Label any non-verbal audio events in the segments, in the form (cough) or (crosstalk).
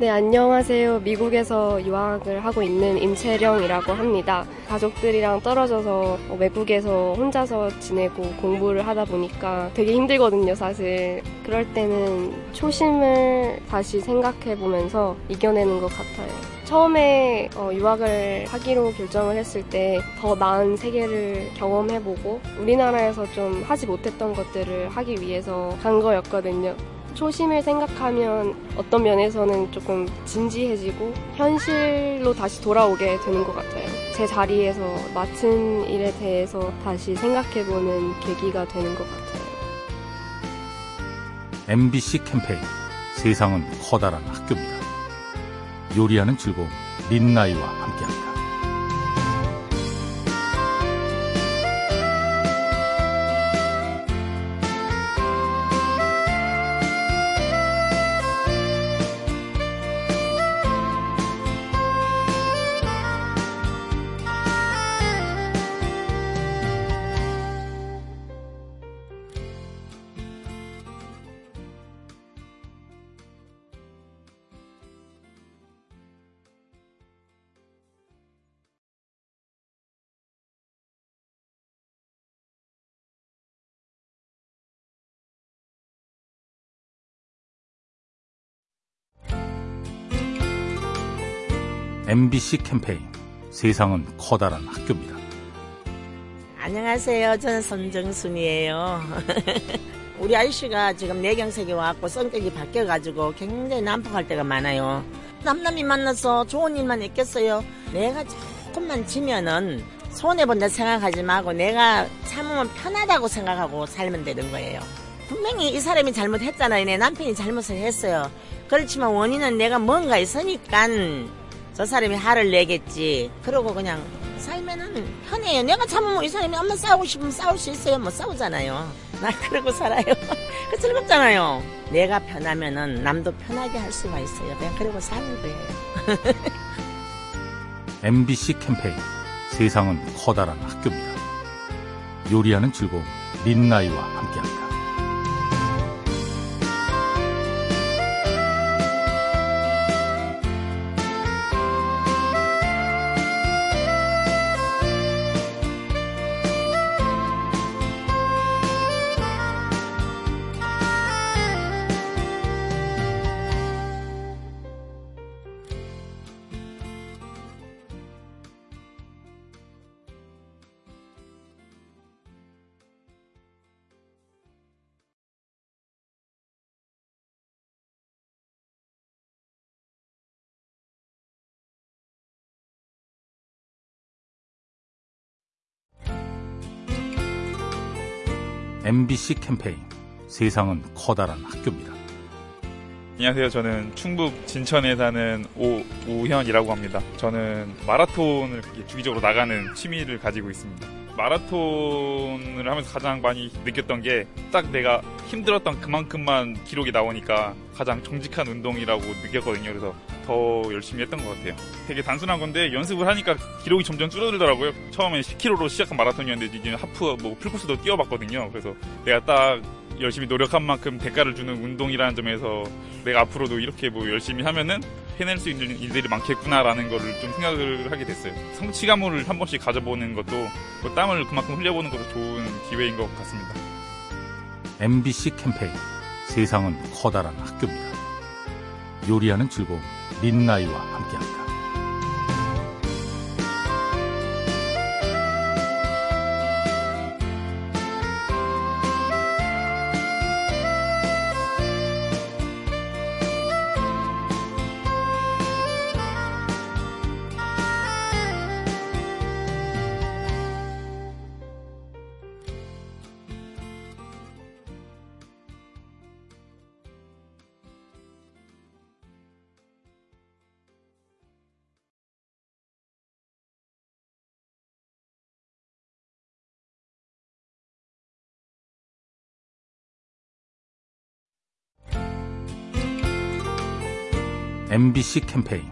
네, 안녕하세요. 미국에서 유학을 하고 있는 임채령이라고 합니다. 가족들이랑 떨어져서 외국에서 혼자서 지내고 공부를 하다 보니까 되게 힘들거든요, 사실. 그럴 때는 초심을 다시 생각해 보면서 이겨내는 것 같아요. 처음에 어, 유학을 하기로 결정을 했을 때 더 나은 세계를 경험해보고 우리나라에서 좀 하지 못했던 것들을 하기 위해서 간 거였거든요. 초심을 생각하면 어떤 면에서는 조금 진지해지고 현실로 다시 돌아오게 되는 것 같아요. 제 자리에서 맡은 일에 대해서 다시 생각해보는 계기가 되는 것 같아요. MBC 캠페인 세상은 커다란 학교입니다. 요리하는 즐거움 민나이와 함께합니다. MBC 캠페인 세상은 커다란 학교입니다. 안녕하세요. 저는 손정순이에요. (laughs) 우리 아이씨가 지금 내경색이 와갖고 성격이 바뀌어가지고 굉장히 난폭할 때가 많아요. 남남이 만나서 좋은 일만 있겠어요. 내가 조금만 지면은 손해본다 생각하지 말고 내가 참으면 편하다고 생각하고 살면 되는 거예요. 분명히 이 사람이 잘못했잖아요. 내 남편이 잘못을 했어요. 그렇지만 원인은 내가 뭔가 있으니까 저 사람이 화를 내겠지. 그러고 그냥 살면은 편해요. 내가 참으면 이 사람이 엄마 싸우고 싶으면 싸울 수 있어요. 뭐 싸우잖아요. (laughs) 나 그러고 살아요. (laughs) 그 즐겁잖아요. 내가 편하면은 남도 편하게 할 수가 있어요. 그냥 그러고 사는 거예요. (laughs) MBC 캠페인 세상은 커다란 학교입니다. 요리하는 즐거움 민나이와 함께합니다. MBC 캠페인 세상은 커다란 학교입니다. 안녕하세요. 저는 충북 진천에 사는 오우현이라고 합니다. 저는 마라톤을 주기적으로 나가는 취미를 가지고 있습니다. 마라톤을 하면서 가장 많이 느꼈던 게 딱 내가 힘들었던 그만큼만 기록이 나오니까 가장 정직한 운동이라고 느꼈거든요. 그래서 더 열심히 했던 것 같아요. 되게 단순한 건데 연습을 하니까 기록이 점점 줄어들더라고요. 처음에 10km로 시작한 마라톤이었는데 이제 하프, 뭐 풀코스도 뛰어봤거든요. 그래서 내가 딱 열심히 노력한 만큼 대가를 주는 운동이라는 점에서 내가 앞으로도 이렇게 뭐 열심히 하면은 해낼 수 있는 일들이 많겠구나라는 거를 좀 생각을 하게 됐어요. 성취감을 한 번씩 가져보는 것도 뭐 땀을 그만큼 흘려보는 것도 좋은 기회인 것 같습니다. MBC 캠페인 세상은 커다란 학교입니다. 요리하는 즐거움 민나이와 함께합니다. MBC 캠페인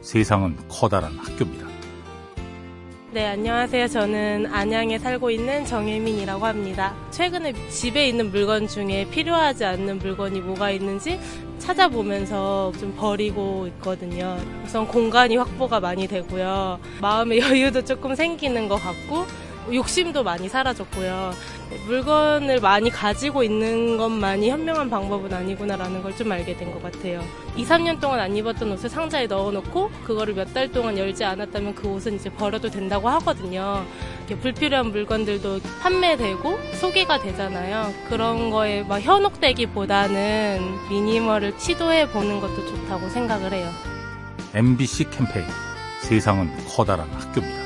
세상은 커다란 학교입니다. 네, 안녕하세요. 저는 안양에 살고 있는 정혜민이라고 합니다. 최근에 집에 있는 물건 중에 필요하지 않는 물건이 뭐가 있는지 찾아보면서 좀 버리고 있거든요. 우선 공간이 확보가 많이 되고요. 마음의 여유도 조금 생기는 것 같고, 욕심도 많이 사라졌고요. 물건을 많이 가지고 있는 것만이 현명한 방법은 아니구나라는 걸 좀 알게 된 것 같아요. 2, 3년 동안 안 입었던 옷을 상자에 넣어놓고 그거를 몇 달 동안 열지 않았다면 그 옷은 이제 버려도 된다고 하거든요. 불필요한 물건들도 판매되고 소개가 되잖아요. 그런 거에 막 현혹되기보다는 미니멀을 시도해 보는 것도 좋다고 생각을 해요. MBC 캠페인 세상은 커다란 학교입니다.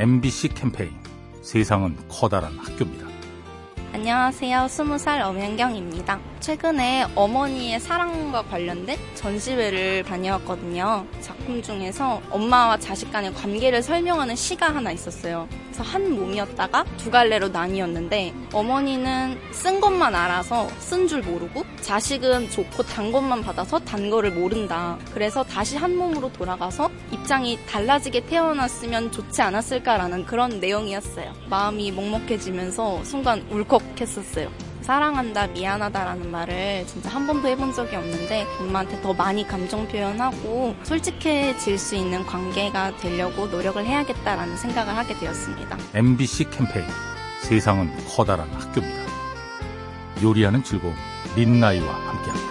MBC 캠페인 세상은 커다란 학교입니다. 안녕하세요. 20살 엄현경입니다. 최근에 어머니의 사랑과 관련된 전시회를 다녀왔거든요. 작품 중에서 엄마와 자식 간의 관계를 설명하는 시가 하나 있었어요. 그래서 한 몸이었다가 두 갈래로 나뉘었는데 어머니는 쓴 것만 알아서 쓴 줄 모르고 자식은 좋고 단 것만 받아서 단 거를 모른다. 그래서 다시 한 몸으로 돌아가서 입장이 달라지게 태어났으면 좋지 않았을까라는 그런 내용이었어요. 마음이 먹먹해지면서 순간 울컥했었어요. 사랑한다, 미안하다라는 말을 진짜 한 번도 해본 적이 없는데 엄마한테 더 많이 감정 표현하고 솔직해질 수 있는 관계가 되려고 노력을 해야겠다라는 생각을 하게 되었습니다. MBC 캠페인 세상은 커다란 학교입니다. 요리하는 즐거움 민나이와 함께합니다.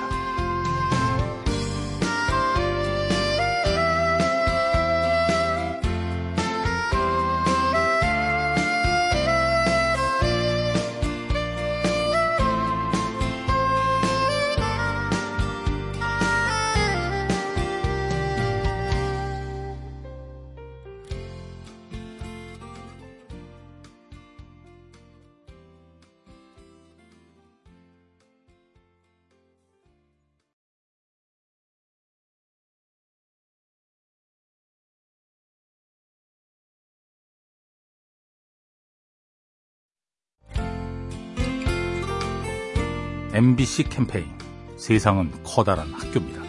MBC 캠페인 세상은 커다란 학교입니다.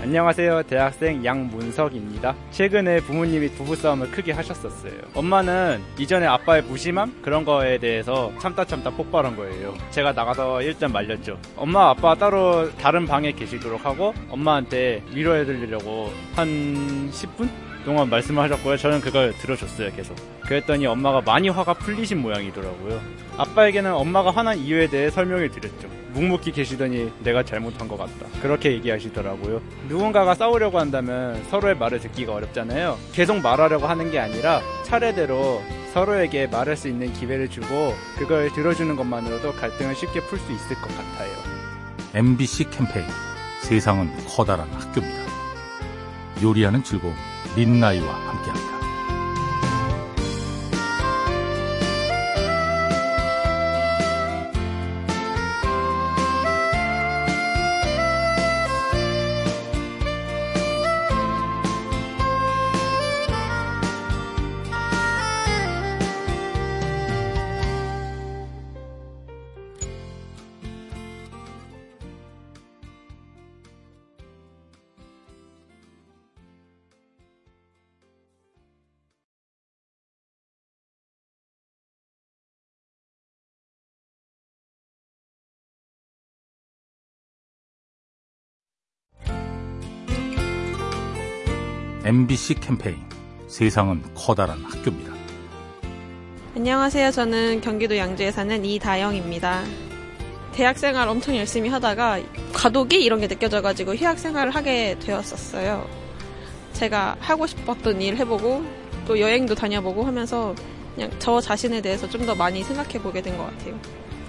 안녕하세요. 대학생 양문석입니다. 최근에 부모님이 부부싸움을 크게 하셨었어요. 엄마는 이전에 아빠의 무심함? 그런 거에 대해서 참다 참다 폭발한 거예요. 제가 나가서 일단 말렸죠. 엄마, 아빠 따로 다른 방에 계시도록 하고 엄마한테 위로해드리려고 한 10분? 동안 말씀을 하셨고요. 저는 그걸 들어줬어요, 계속. 그랬더니 엄마가 많이 화가 풀리신 모양이더라고요. 아빠에게는 엄마가 화난 이유에 대해 설명을 드렸죠. 묵묵히 계시더니 내가 잘못한 것 같다. 그렇게 얘기하시더라고요. 누군가가 싸우려고 한다면 서로의 말을 듣기가 어렵잖아요. 계속 말하려고 하는 게 아니라 차례대로 서로에게 말할 수 있는 기회를 주고 그걸 들어주는 것만으로도 갈등을 쉽게 풀 수 있을 것 같아요. MBC 캠페인 세상은 커다란 학교입니다. 요리하는 즐거움 민나이와 함께합니다. MBC 캠페인 세상은 커다란 학교입니다. 안녕하세요. 저는 경기도 양주에 사는 이다영입니다. 대학 생활 엄청 열심히 하다가 과도기 이런 게 느껴져가지고 휴학 생활을 하게 되었었어요. 제가 하고 싶었던 일 해보고 또 여행도 다녀보고 하면서 그냥 저 자신에 대해서 좀 더 많이 생각해 보게 된 것 같아요.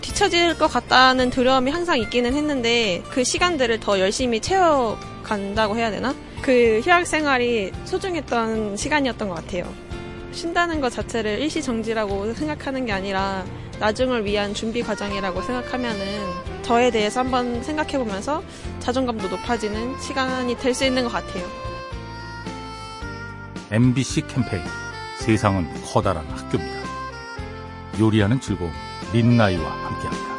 뒤처질 것 같다는 두려움이 항상 있기는 했는데 그 시간들을 더 열심히 채워간다고 해야 되나? 그 휴학 생활이 소중했던 시간이었던 것 같아요. 쉰다는 것 자체를 일시정지라고 생각하는 게 아니라 나중을 위한 준비 과정이라고 생각하면은 저에 대해서 한번 생각해 보면서 자존감도 높아지는 시간이 될 수 있는 것 같아요. MBC 캠페인 세상은 커다란 학교입니다. 요리하는 즐거움 민나이와 함께합니다.